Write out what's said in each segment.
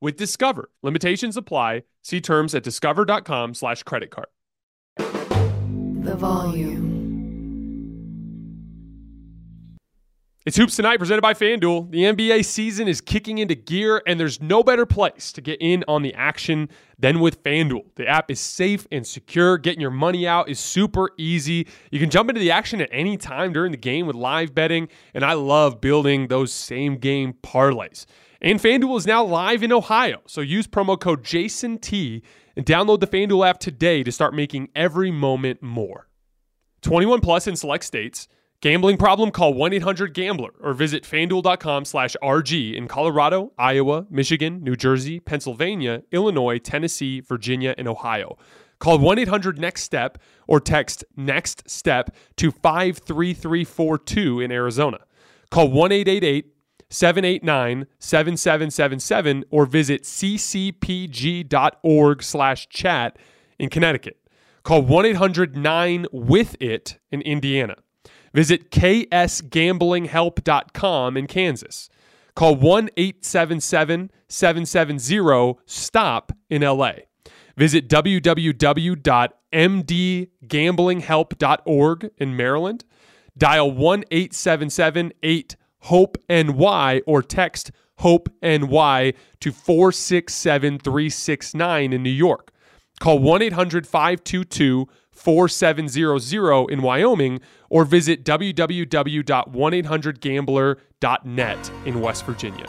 with Discover. Limitations apply. See terms at discover.com slash credit card. The volume. It's Hoops Tonight presented by FanDuel. The NBA season is kicking into gear, and there's no better place to get in on the action than with FanDuel. The app is safe and secure. Getting your money out is super easy. You can jump into the action at any time during the game with live betting, and I love building those same game parlays. And FanDuel is now live in Ohio. So use promo code JASONT and download the FanDuel app today to start making every moment more. 21 plus in select states. Gambling problem? Call 1-800-GAMBLER or visit fanduel.com slash RG in Colorado, Iowa, Michigan, New Jersey, Pennsylvania, Illinois, Tennessee, Virginia, and Ohio. Call 1-800-NEXT-STEP or text NEXT STEP to 53342 in Arizona. Call 1-888 789 7777 or visit ccpg.org slash chat in Connecticut. Call 1 800 9 with it in Indiana. Visit ksgamblinghelp.com in Kansas. Call 1 877 770 STOP in LA. Visit www.mdgamblinghelp.org in Maryland. Dial 1 877 8 Hope and NY or text Hope and NY to 467369 in New York. Call 1 800 522 4700 in Wyoming or visit www.1800gambler.net in West Virginia.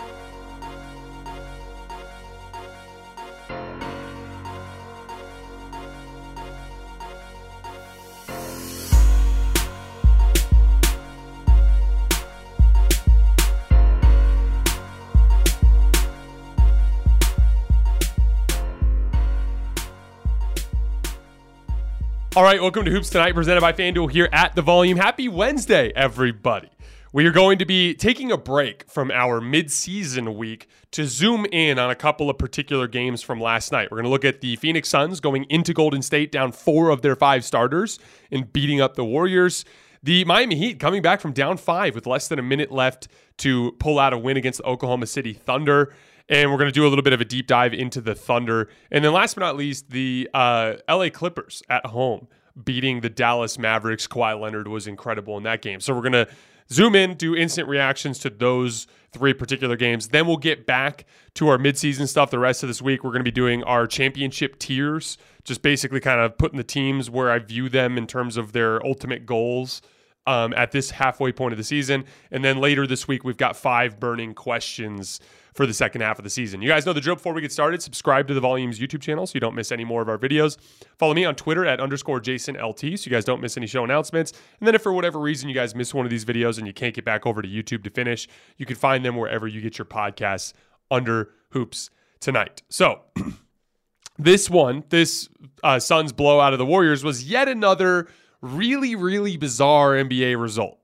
All right, welcome to Hoops Tonight, presented by FanDuel here at the Volume. Happy Wednesday, everybody. We are going to be taking a break from our midseason week to zoom in on a couple of particular games from last night. We're going to look at the Phoenix Suns going into Golden State down four of their five starters and beating up the Warriors. The Miami Heat coming back from down five with less than a minute left to pull out a win against the Oklahoma City Thunder. And we're going to do a little bit of a deep dive into the Thunder. And then last but not least, the uh, LA Clippers at home beating the Dallas Mavericks. Kawhi Leonard was incredible in that game. So we're going to zoom in, do instant reactions to those three particular games. Then we'll get back to our midseason stuff the rest of this week. We're going to be doing our championship tiers, just basically kind of putting the teams where I view them in terms of their ultimate goals. Um, at this halfway point of the season. And then later this week, we've got five burning questions for the second half of the season. You guys know the drill before we get started. Subscribe to the Volumes YouTube channel so you don't miss any more of our videos. Follow me on Twitter at underscore Jason LT so you guys don't miss any show announcements. And then if for whatever reason you guys miss one of these videos and you can't get back over to YouTube to finish, you can find them wherever you get your podcasts under Hoops Tonight. So, this one, this uh, Suns blowout of the Warriors, was yet another really, really bizarre NBA result.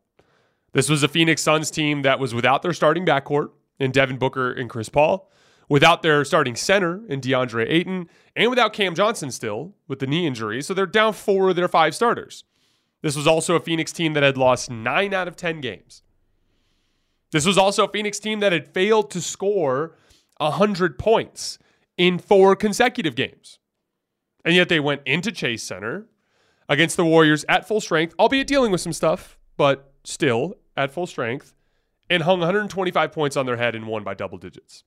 This was a Phoenix Suns team that was without their starting backcourt in Devin Booker and Chris Paul, without their starting center in DeAndre Ayton, and without Cam Johnson still with the knee injury. So they're down four of their five starters. This was also a Phoenix team that had lost nine out of 10 games. This was also a Phoenix team that had failed to score 100 points in four consecutive games. And yet they went into Chase Center against the Warriors at full strength, albeit dealing with some stuff, but still at full strength, and hung 125 points on their head and won by double digits.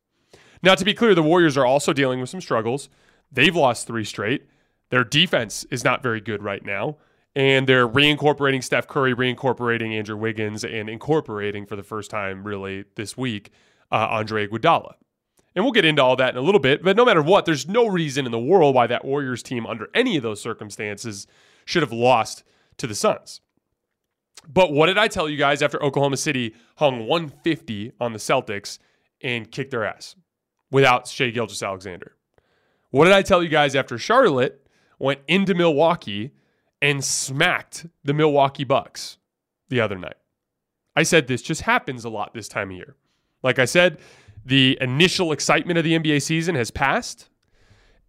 Now, to be clear, the Warriors are also dealing with some struggles. They've lost three straight. Their defense is not very good right now. And they're reincorporating Steph Curry, reincorporating Andrew Wiggins, and incorporating for the first time, really, this week, uh, Andre Iguodala. And we'll get into all that in a little bit. But no matter what, there's no reason in the world why that Warriors team, under any of those circumstances, should have lost to the Suns. But what did I tell you guys after Oklahoma City hung 150 on the Celtics and kicked their ass without Shai Gilgeous-Alexander? What did I tell you guys after Charlotte went into Milwaukee and smacked the Milwaukee Bucks the other night? I said this just happens a lot this time of year. Like I said, the initial excitement of the NBA season has passed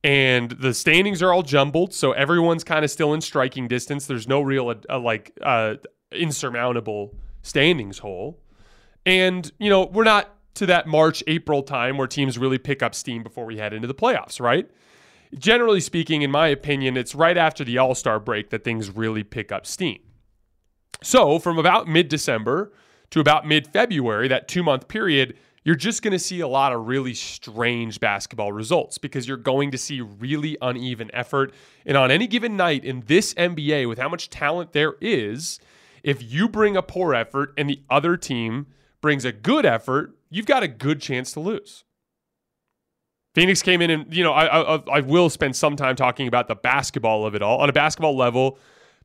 and the standings are all jumbled, so everyone's kind of still in striking distance. There's no real uh, like uh, insurmountable standings hole, and you know we're not to that March April time where teams really pick up steam before we head into the playoffs, right? Generally speaking, in my opinion, it's right after the All Star break that things really pick up steam. So from about mid December to about mid February, that two month period you're just going to see a lot of really strange basketball results because you're going to see really uneven effort. And on any given night in this NBA, with how much talent there is, if you bring a poor effort and the other team brings a good effort, you've got a good chance to lose. Phoenix came in and, you know, I, I, I will spend some time talking about the basketball of it all. On a basketball level,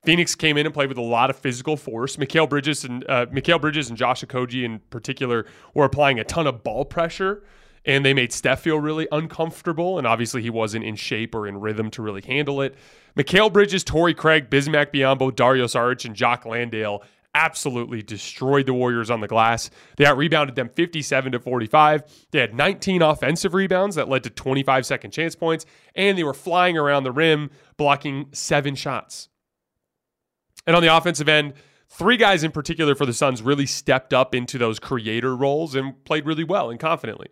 Phoenix came in and played with a lot of physical force. Mikal Bridges and uh, Mikal Bridges and Josh Okogie in particular were applying a ton of ball pressure, and they made Steph feel really uncomfortable. And obviously, he wasn't in shape or in rhythm to really handle it. Mikal Bridges, Torrey Craig, Bismack Biyombo, Dario Saric, and Jock Landale absolutely destroyed the Warriors on the glass. They out rebounded them 57 to 45. They had 19 offensive rebounds that led to 25 second chance points, and they were flying around the rim, blocking seven shots. And on the offensive end, three guys in particular for the Suns really stepped up into those creator roles and played really well and confidently.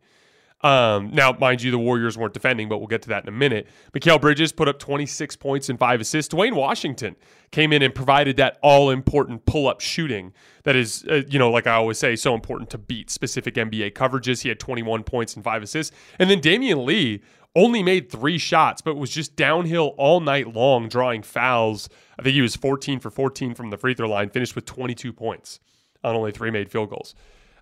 Um, now, mind you, the Warriors weren't defending, but we'll get to that in a minute. Mikal Bridges put up 26 points and five assists. Duane Washington came in and provided that all important pull up shooting that is, uh, you know, like I always say, so important to beat specific NBA coverages. He had 21 points and five assists. And then Damion Lee only made three shots, but was just downhill all night long, drawing fouls. I think he was 14 for 14 from the free throw line, finished with 22 points on only three made field goals.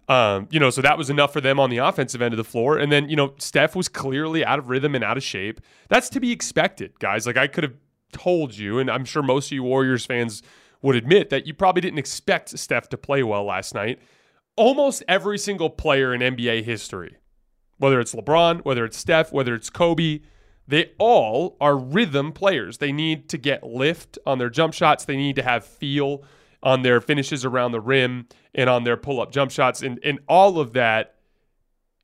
Um, you know, so that was enough for them on the offensive end of the floor. And then, you know, Steph was clearly out of rhythm and out of shape. That's to be expected, guys. Like I could have told you, and I'm sure most of you Warriors fans would admit that you probably didn't expect Steph to play well last night. Almost every single player in NBA history whether it's LeBron, whether it's Steph, whether it's Kobe, they all are rhythm players. They need to get lift on their jump shots, they need to have feel on their finishes around the rim and on their pull up jump shots. And, and all of that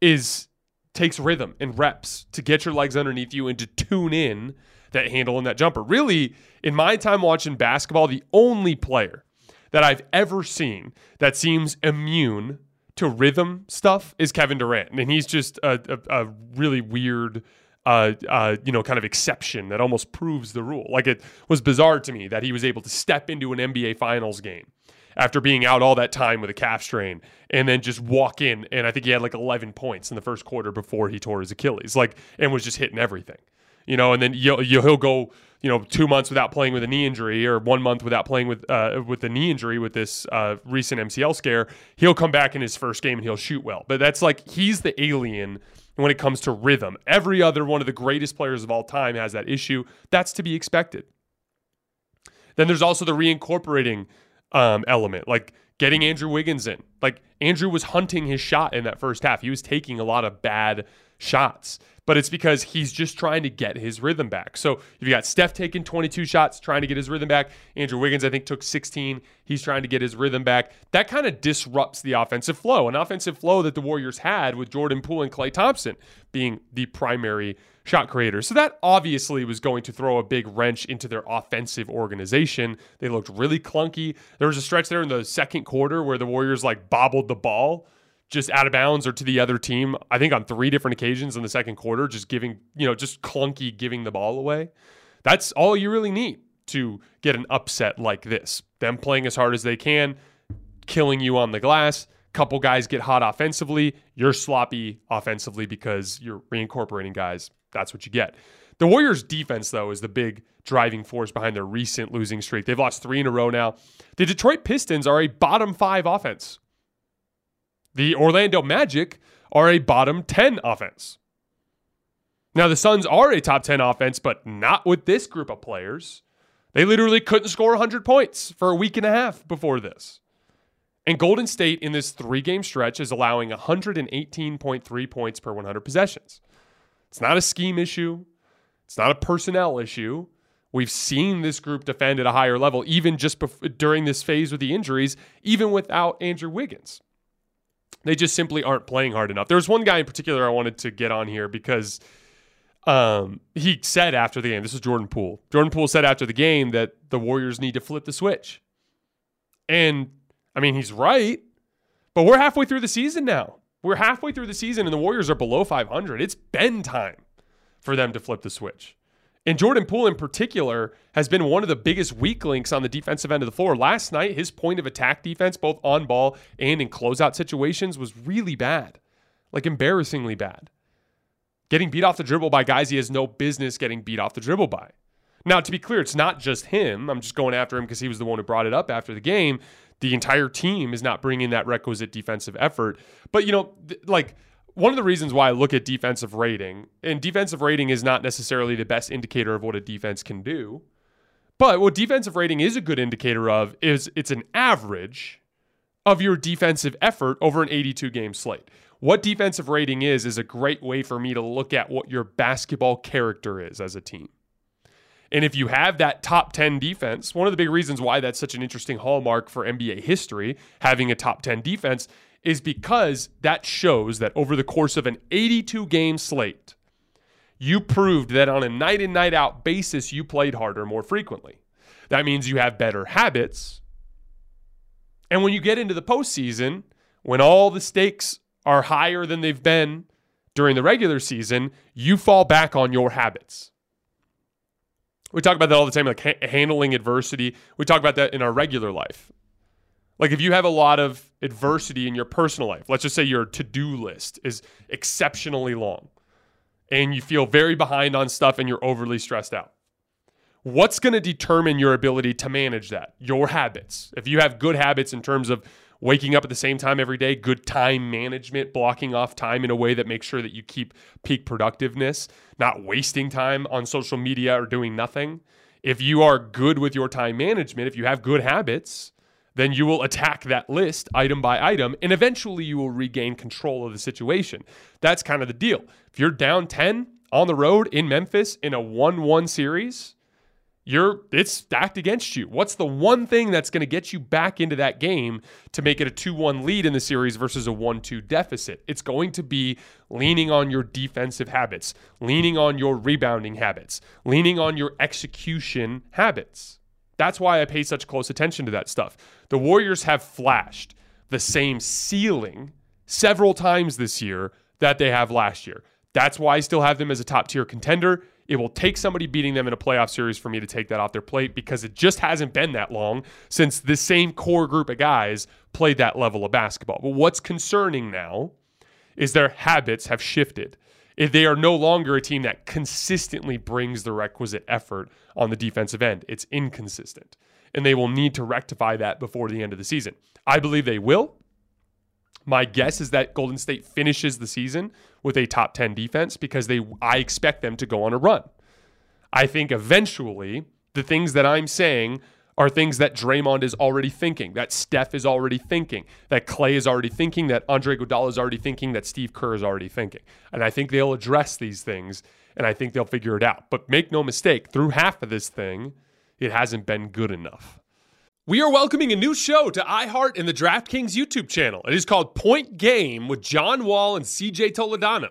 is takes rhythm and reps to get your legs underneath you and to tune in that handle and that jumper. Really, in my time watching basketball, the only player that I've ever seen that seems immune to rhythm stuff is Kevin Durant, and he's just a, a, a really weird. Uh, uh, you know, kind of exception that almost proves the rule. Like it was bizarre to me that he was able to step into an NBA Finals game after being out all that time with a calf strain and then just walk in and I think he had like 11 points in the first quarter before he tore his Achilles like and was just hitting everything you know and then you, you, he'll go you know two months without playing with a knee injury or one month without playing with uh, with the knee injury with this uh, recent MCL scare, he'll come back in his first game and he'll shoot well. But that's like he's the alien when it comes to rhythm. Every other one of the greatest players of all time has that issue. That's to be expected. Then there's also the reincorporating um, element, like getting Andrew Wiggins in. Like Andrew was hunting his shot in that first half. He was taking a lot of bad shots. But it's because he's just trying to get his rhythm back. So you've got Steph taking 22 shots, trying to get his rhythm back. Andrew Wiggins, I think, took 16. He's trying to get his rhythm back. That kind of disrupts the offensive flow, an offensive flow that the Warriors had with Jordan Poole and Klay Thompson being the primary shot creators. So that obviously was going to throw a big wrench into their offensive organization. They looked really clunky. There was a stretch there in the second quarter where the Warriors like bobbled the ball just out of bounds or to the other team. I think on three different occasions in the second quarter, just giving, you know, just clunky giving the ball away. That's all you really need to get an upset like this. Them playing as hard as they can, killing you on the glass. Couple guys get hot offensively. You're sloppy offensively because you're reincorporating guys. That's what you get. The Warriors' defense, though, is the big driving force behind their recent losing streak. They've lost three in a row now. The Detroit Pistons are a bottom five offense. The Orlando Magic are a bottom 10 offense. Now, the Suns are a top 10 offense, but not with this group of players. They literally couldn't score 100 points for a week and a half before this. And Golden State in this three game stretch is allowing 118.3 points per 100 possessions. It's not a scheme issue, it's not a personnel issue. We've seen this group defend at a higher level, even just bef- during this phase with the injuries, even without Andrew Wiggins. They just simply aren't playing hard enough. There was one guy in particular I wanted to get on here because um, he said after the game, this is Jordan Poole. Jordan Poole said after the game that the Warriors need to flip the switch. And I mean, he's right, but we're halfway through the season now. We're halfway through the season and the Warriors are below 500. It's been time for them to flip the switch. And Jordan Poole, in particular, has been one of the biggest weak links on the defensive end of the floor. Last night, his point of attack defense, both on ball and in closeout situations, was really bad, like embarrassingly bad. Getting beat off the dribble by guys he has no business getting beat off the dribble by. Now, to be clear, it's not just him. I'm just going after him because he was the one who brought it up after the game. The entire team is not bringing that requisite defensive effort. But, you know, th- like, one of the reasons why I look at defensive rating, and defensive rating is not necessarily the best indicator of what a defense can do, but what defensive rating is a good indicator of is it's an average of your defensive effort over an 82 game slate. What defensive rating is, is a great way for me to look at what your basketball character is as a team. And if you have that top 10 defense, one of the big reasons why that's such an interesting hallmark for NBA history, having a top 10 defense, is because that shows that over the course of an 82 game slate, you proved that on a night in, night out basis, you played harder more frequently. That means you have better habits. And when you get into the postseason, when all the stakes are higher than they've been during the regular season, you fall back on your habits. We talk about that all the time, like ha- handling adversity. We talk about that in our regular life. Like if you have a lot of adversity in your personal life, let's just say your to-do list is exceptionally long and you feel very behind on stuff and you're overly stressed out. What's going to determine your ability to manage that? Your habits. If you have good habits in terms of waking up at the same time every day, good time management, blocking off time in a way that makes sure that you keep peak productiveness, not wasting time on social media or doing nothing. If you are good with your time management, if you have good habits, then you will attack that list item by item and eventually you will regain control of the situation. That's kind of the deal. If you're down 10 on the road in Memphis in a 1-1 series, you're it's stacked against you. What's the one thing that's going to get you back into that game to make it a 2-1 lead in the series versus a 1-2 deficit? It's going to be leaning on your defensive habits, leaning on your rebounding habits, leaning on your execution habits. That's why I pay such close attention to that stuff. The Warriors have flashed the same ceiling several times this year that they have last year. That's why I still have them as a top tier contender. It will take somebody beating them in a playoff series for me to take that off their plate because it just hasn't been that long since this same core group of guys played that level of basketball. But what's concerning now is their habits have shifted. If they are no longer a team that consistently brings the requisite effort on the defensive end, it's inconsistent. And they will need to rectify that before the end of the season. I believe they will. My guess is that Golden State finishes the season with a top 10 defense because they I expect them to go on a run. I think eventually the things that I'm saying are things that Draymond is already thinking, that Steph is already thinking, that Klay is already thinking, that Andre Iguodala is already thinking, that Steve Kerr is already thinking. And I think they'll address these things and I think they'll figure it out. But make no mistake, through half of this thing, it hasn't been good enough. We are welcoming a new show to iHeart and the DraftKings YouTube channel. It is called Point Game with John Wall and CJ Toledano.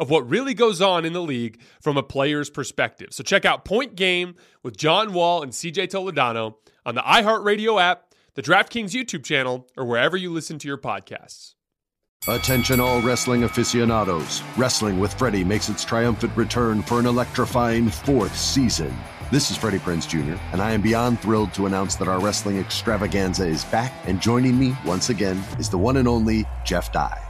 of what really goes on in the league from a player's perspective. So check out Point Game with John Wall and CJ Toledano on the iHeartRadio app, the DraftKings YouTube channel, or wherever you listen to your podcasts. Attention, all wrestling aficionados. Wrestling with Freddie makes its triumphant return for an electrifying fourth season. This is Freddie Prinz Jr., and I am beyond thrilled to announce that our wrestling extravaganza is back, and joining me once again is the one and only Jeff Dye.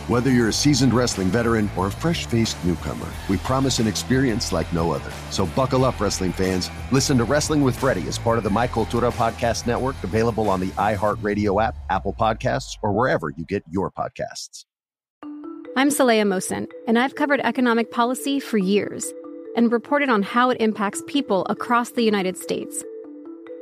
Whether you're a seasoned wrestling veteran or a fresh faced newcomer, we promise an experience like no other. So buckle up, wrestling fans. Listen to Wrestling with Freddie as part of the My Cultura Podcast Network, available on the iHeartRadio app, Apple Podcasts, or wherever you get your podcasts. I'm Saleha Mohsin, and I've covered economic policy for years and reported on how it impacts people across the United States.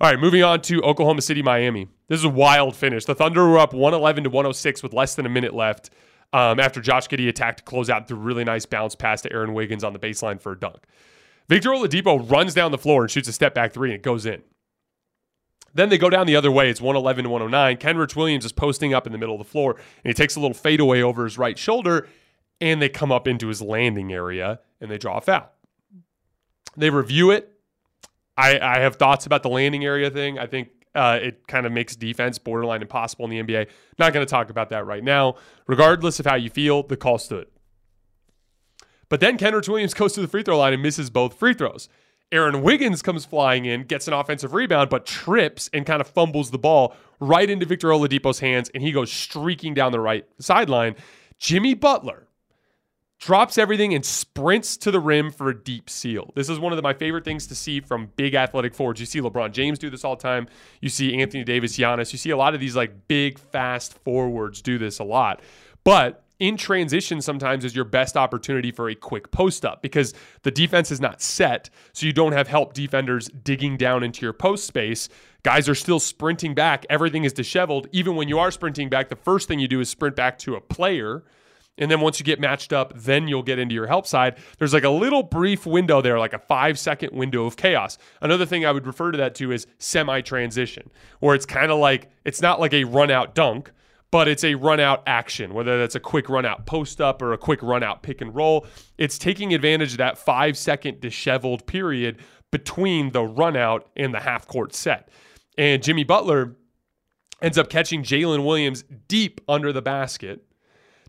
All right, moving on to Oklahoma City, Miami. This is a wild finish. The Thunder were up 111 to 106 with less than a minute left um, after Josh Giddey attacked to close out the really nice bounce pass to Aaron Wiggins on the baseline for a dunk. Victor Oladipo runs down the floor and shoots a step back three, and it goes in. Then they go down the other way. It's 111 to 109. Kenrich Williams is posting up in the middle of the floor, and he takes a little fadeaway over his right shoulder, and they come up into his landing area, and they draw a foul. They review it. I, I have thoughts about the landing area thing. I think uh, it kind of makes defense borderline impossible in the NBA. Not going to talk about that right now. Regardless of how you feel, the call stood. But then Kenrich Williams goes to the free throw line and misses both free throws. Aaron Wiggins comes flying in, gets an offensive rebound, but trips and kind of fumbles the ball right into Victor Oladipo's hands, and he goes streaking down the right sideline. Jimmy Butler drops everything and sprints to the rim for a deep seal. This is one of the, my favorite things to see from big athletic forwards. You see LeBron James do this all the time. You see Anthony Davis, Giannis. You see a lot of these like big, fast forwards do this a lot. But in transition sometimes is your best opportunity for a quick post up because the defense is not set. So you don't have help defenders digging down into your post space. Guys are still sprinting back. Everything is disheveled. Even when you are sprinting back, the first thing you do is sprint back to a player. And then once you get matched up, then you'll get into your help side. There's like a little brief window there, like a five second window of chaos. Another thing I would refer to that to is semi transition, where it's kind of like, it's not like a run out dunk, but it's a run out action, whether that's a quick run out post up or a quick run out pick and roll. It's taking advantage of that five second disheveled period between the run out and the half court set. And Jimmy Butler ends up catching Jalen Williams deep under the basket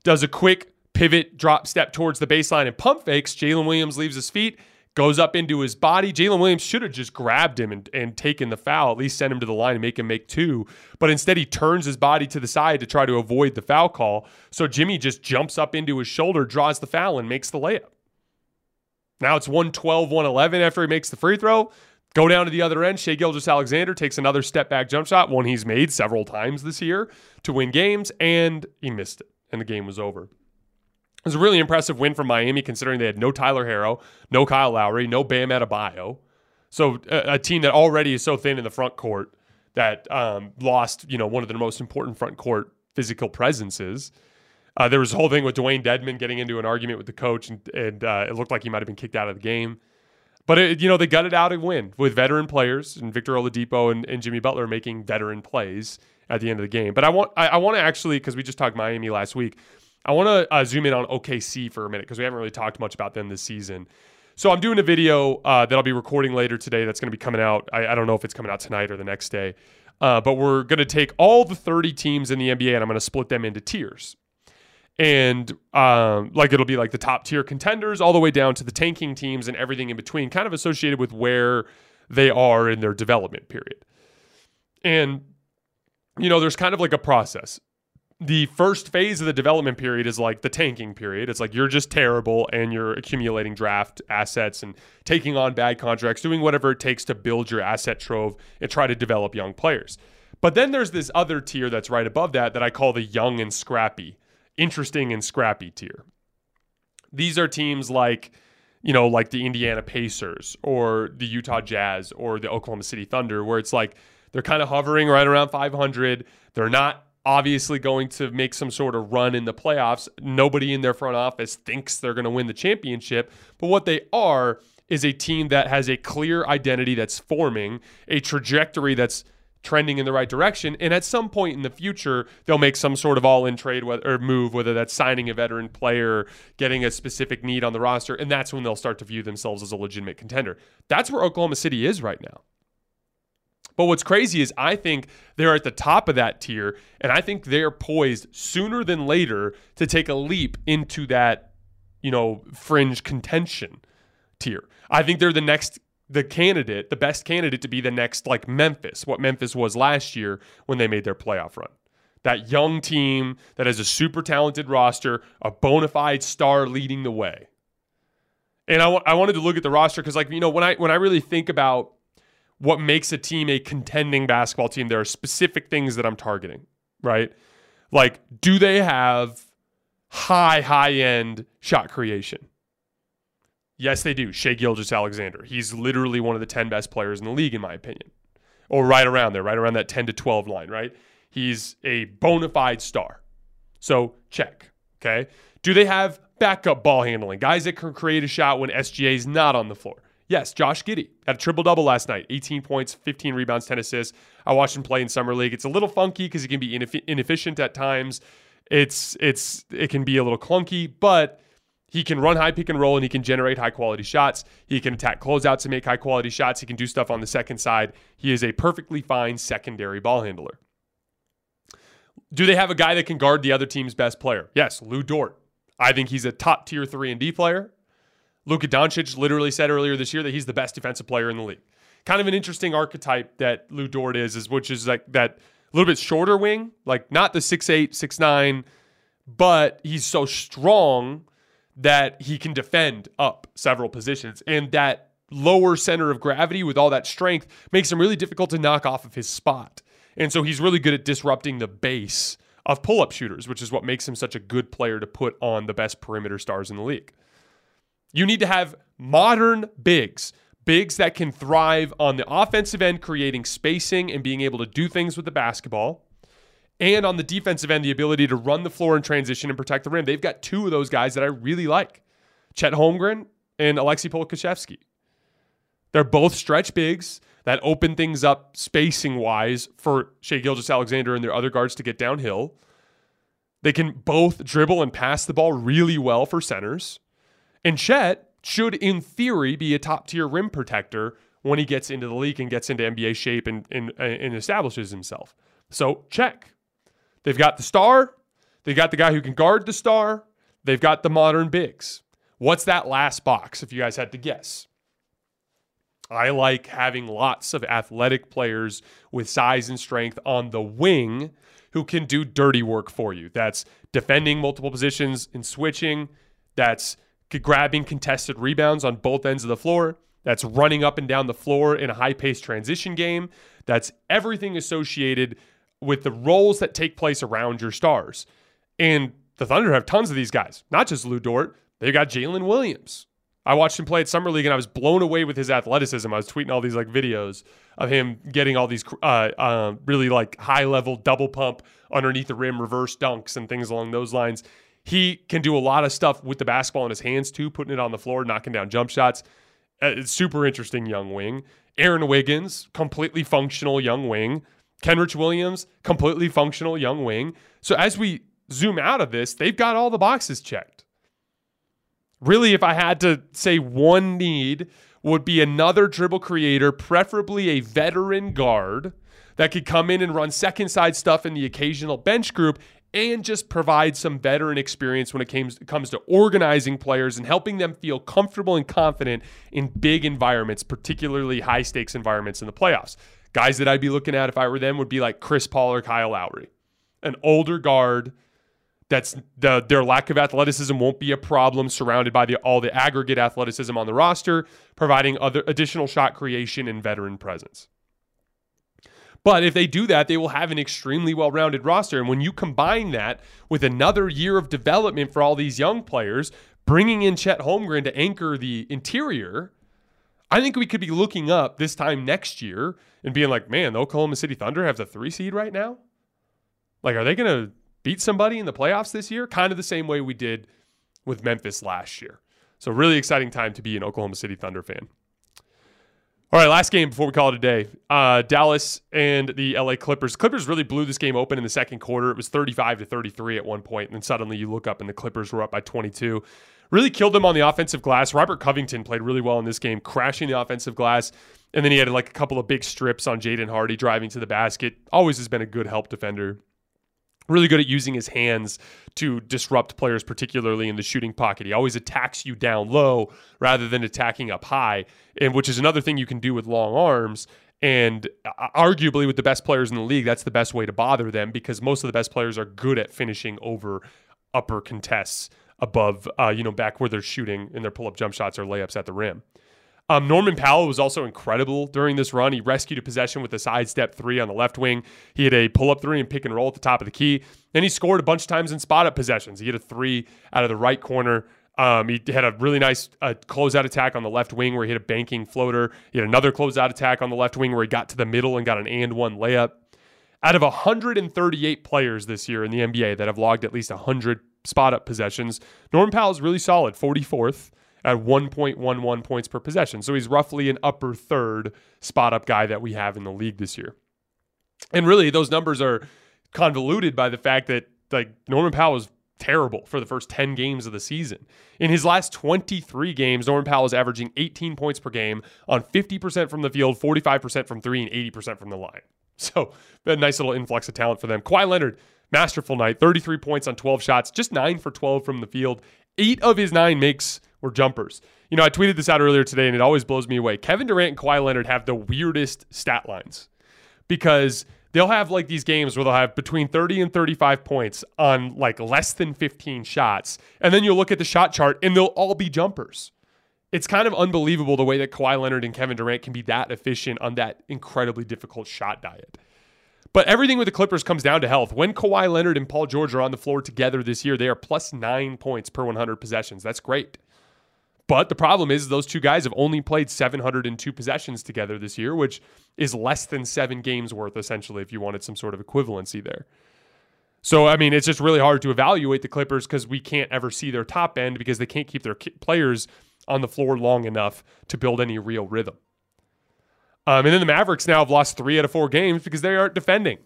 does a quick pivot drop step towards the baseline and pump fakes. Jalen Williams leaves his feet, goes up into his body. Jalen Williams should have just grabbed him and, and taken the foul, at least send him to the line and make him make two. But instead, he turns his body to the side to try to avoid the foul call. So Jimmy just jumps up into his shoulder, draws the foul, and makes the layup. Now it's 112, 111 after he makes the free throw. Go down to the other end. Shai Gilgeous-Alexander takes another step back jump shot, one he's made several times this year to win games, and he missed it, and the game was over. It was a really impressive win from Miami, considering they had no Tyler Herro, no Kyle Lowry, no Bam Adebayo. So a, a team that already is so thin in the front court that um, lost, you know, one of their most important front court physical presences. Uh, there was a whole thing with Dewayne Dedmon getting into an argument with the coach, and, and uh, it looked like he might have been kicked out of the game. But it, you know they gutted out a win with veteran players and Victor Oladipo and, and Jimmy Butler making veteran plays at the end of the game. But I want I, I want to actually because we just talked Miami last week. I want to uh, zoom in on OKC for a minute because we haven't really talked much about them this season. So I'm doing a video uh, that I'll be recording later today. That's going to be coming out. I, I, don't know if it's coming out tonight or the next day, uh, but we're going to take all the 30 teams in the NBA and I'm going to split them into tiers and um, like it'll be like the top tier contenders all the way down to the tanking teams and everything in between, kind of associated with where they are in their development period. And you know, there's kind of like a process. The first phase of the development period is like the tanking period. It's like you're just terrible and you're accumulating draft assets and taking on bad contracts, doing whatever it takes to build your asset trove and try to develop young players. But then there's this other tier that's right above that that I call the young and scrappy interesting and scrappy tier. These are teams like, you know, like the Indiana Pacers or the Utah Jazz or the Oklahoma City Thunder, where it's like they're kind of hovering right around 500. They're not obviously going to make some sort of run in the playoffs. Nobody in their front office thinks they're going to win the championship. But what they are is a team that has a clear identity that's forming, a trajectory that's trending in the right direction. And at some point in the future, they'll make some sort of all in trade or move, whether that's signing a veteran player, getting a specific need on the roster. And that's when they'll start to view themselves as a legitimate contender. That's where Oklahoma City is right now. But what's crazy is I think they're at the top of that tier, and I think they're poised sooner than later to take a leap into that, you know, fringe contention tier. I think they're the next the candidate, the best candidate to be the next like Memphis, what Memphis was last year when they made their playoff run. That young team that has a super talented roster, a bona fide star leading the way. And I, w- I wanted to look at the roster because, like, you know, when I when I really think about what makes a team a contending basketball team, there are specific things that I'm targeting, right? Like, do they have high, high end shot creation? Yes, they do. Shai Gilgeous-Alexander. He's literally one of the 10 best players in the league, in my opinion. Or right around there, right around that 10 to 12 line, right? He's a bona fide star. So check. Okay. Do they have backup ball handling? Guys that can create a shot when SGA is not on the floor. Yes, Josh Giddey had a triple double last night 18 points, 15 rebounds, 10 assists. I watched him play in Summer League. It's a little funky because he can be inefficient at times. It's it's it can be a little clunky, but he can run high pick and roll and he can generate high quality shots. He can attack closeouts and make high quality shots. He can do stuff on the second side. He is a perfectly fine secondary ball handler. Do they have a guy that can guard the other team's best player? Yes, Lu Dort. I think he's a top tier 3 and D player. Luka Doncic literally said earlier this year that he's the best defensive player in the league. Kind of an interesting archetype that Lu Dort is, is which is like that little bit shorter wing, like not the 6'8, 6'9, but he's so strong that he can defend up several positions. And that lower center of gravity with all that strength makes him really difficult to knock off of his spot. And so he's really good at disrupting the base of pull up shooters, which is what makes him such a good player to put on the best perimeter stars in the league. You need to have modern bigs, bigs that can thrive on the offensive end, creating spacing and being able to do things with the basketball and on the defensive end, the ability to run the floor in transition and protect the rim. They've got two of those guys that I really like Chet Holmgren and Aleksej Pokusevski. They're both stretch bigs that open things up spacing wise for Shai Gilgeous-Alexander and their other guards to get downhill. They can both dribble and pass the ball really well for centers. And Chet should, in theory, be a top tier rim protector when he gets into the league and gets into NBA shape and, and, and establishes himself. So, check. They've got the star, they've got the guy who can guard the star, they've got the modern bigs. What's that last box if you guys had to guess? I like having lots of athletic players with size and strength on the wing who can do dirty work for you. That's defending multiple positions and switching. That's grabbing contested rebounds on both ends of the floor. That's running up and down the floor in a high paced transition game. That's everything associated with the roles that take place around your stars. And the Thunder have tons of these guys, not just Lu Dort. They've got Jalen Williams. I watched him play at Summer League and I was blown away with his athleticism. I was tweeting all these like videos of him getting all these uh, uh, really like high level double pump underneath the rim reverse dunks and things along those lines. He can do a lot of stuff with the basketball in his hands too, putting it on the floor, knocking down jump shots. Uh, super interesting young wing. Aaron Wiggins, completely functional young wing. Kenrich Williams, completely functional young wing. So as we zoom out of this, they've got all the boxes checked. Really, if I had to say one need, would be another dribble creator, preferably a veteran guard that could come in and run second side stuff in the occasional bench group and just provide some veteran experience when it comes, comes to organizing players and helping them feel comfortable and confident in big environments, particularly high stakes environments in the playoffs. Guys that I'd be looking at if I were them would be like Chris Paul or Kyle Lowry, an older guard. That's the their lack of athleticism won't be a problem surrounded by the all the aggregate athleticism on the roster, providing other additional shot creation and veteran presence. But if they do that, they will have an extremely well rounded roster. And when you combine that with another year of development for all these young players, bringing in Chet Holmgren to anchor the interior, I think we could be looking up this time next year and being like, man, the Oklahoma City Thunder have the three seed right now. Like, are they going to beat somebody in the playoffs this year? Kind of the same way we did with Memphis last year. So, really exciting time to be an Oklahoma City Thunder fan. All right, last game before we call it a day. Uh, Dallas and the LA Clippers. Clippers really blew this game open in the second quarter. It was 35 to 33 at one point, and then suddenly you look up and the Clippers were up by 22. Really killed them on the offensive glass. Robert Covington played really well in this game, crashing the offensive glass. And then he had like a couple of big strips on Jaden Hardy driving to the basket. Always has been a good help defender. Really good at using his hands to disrupt players, particularly in the shooting pocket. He always attacks you down low rather than attacking up high, and which is another thing you can do with long arms. And uh, arguably, with the best players in the league, that's the best way to bother them because most of the best players are good at finishing over upper contests above, uh, you know, back where they're shooting in their pull up jump shots or layups at the rim. Um, Norman Powell was also incredible during this run. He rescued a possession with a sidestep three on the left wing. He had a pull up three and pick and roll at the top of the key. Then he scored a bunch of times in spot up possessions. He hit a three out of the right corner. Um, he had a really nice uh, closeout attack on the left wing where he hit a banking floater. He had another closeout attack on the left wing where he got to the middle and got an and one layup. Out of 138 players this year in the NBA that have logged at least 100 spot up possessions, Norman Powell is really solid, 44th at 1.11 points per possession. So he's roughly an upper third spot up guy that we have in the league this year. And really, those numbers are convoluted by the fact that like Norman Powell was terrible for the first 10 games of the season. In his last 23 games, Norman Powell is averaging 18 points per game on 50% from the field, 45% from three, and 80% from the line. So, a nice little influx of talent for them. Kawhi Leonard, masterful night, 33 points on 12 shots, just nine for 12 from the field. Eight of his nine makes were jumpers. You know, I tweeted this out earlier today and it always blows me away. Kevin Durant and Kawhi Leonard have the weirdest stat lines because they'll have like these games where they'll have between 30 and 35 points on like less than 15 shots. And then you'll look at the shot chart and they'll all be jumpers. It's kind of unbelievable the way that Kawhi Leonard and Kevin Durant can be that efficient on that incredibly difficult shot diet. But everything with the Clippers comes down to health. When Kawhi Leonard and Paul George are on the floor together this year, they are plus nine points per 100 possessions. That's great. But the problem is those two guys have only played 702 possessions together this year, which is less than seven games worth, essentially, if you wanted some sort of equivalency there. So, I mean, it's just really hard to evaluate the Clippers because we can't ever see their top end because they can't keep their players on the floor long enough to build any real rhythm. Um, and then the Mavericks now have lost three out of four games because they aren't defending.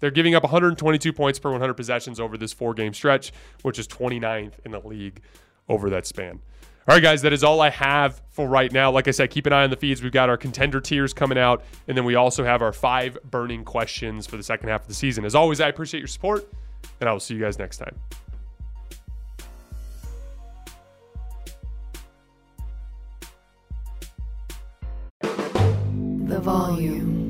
They're giving up 122 points per 100 possessions over this four game stretch, which is 29th in the league over that span. All right, guys, that is all I have for right now. Like I said, keep an eye on the feeds. We've got our contender tiers coming out, and then we also have our five burning questions for the second half of the season. As always, I appreciate your support, and I will see you guys next time. The volume.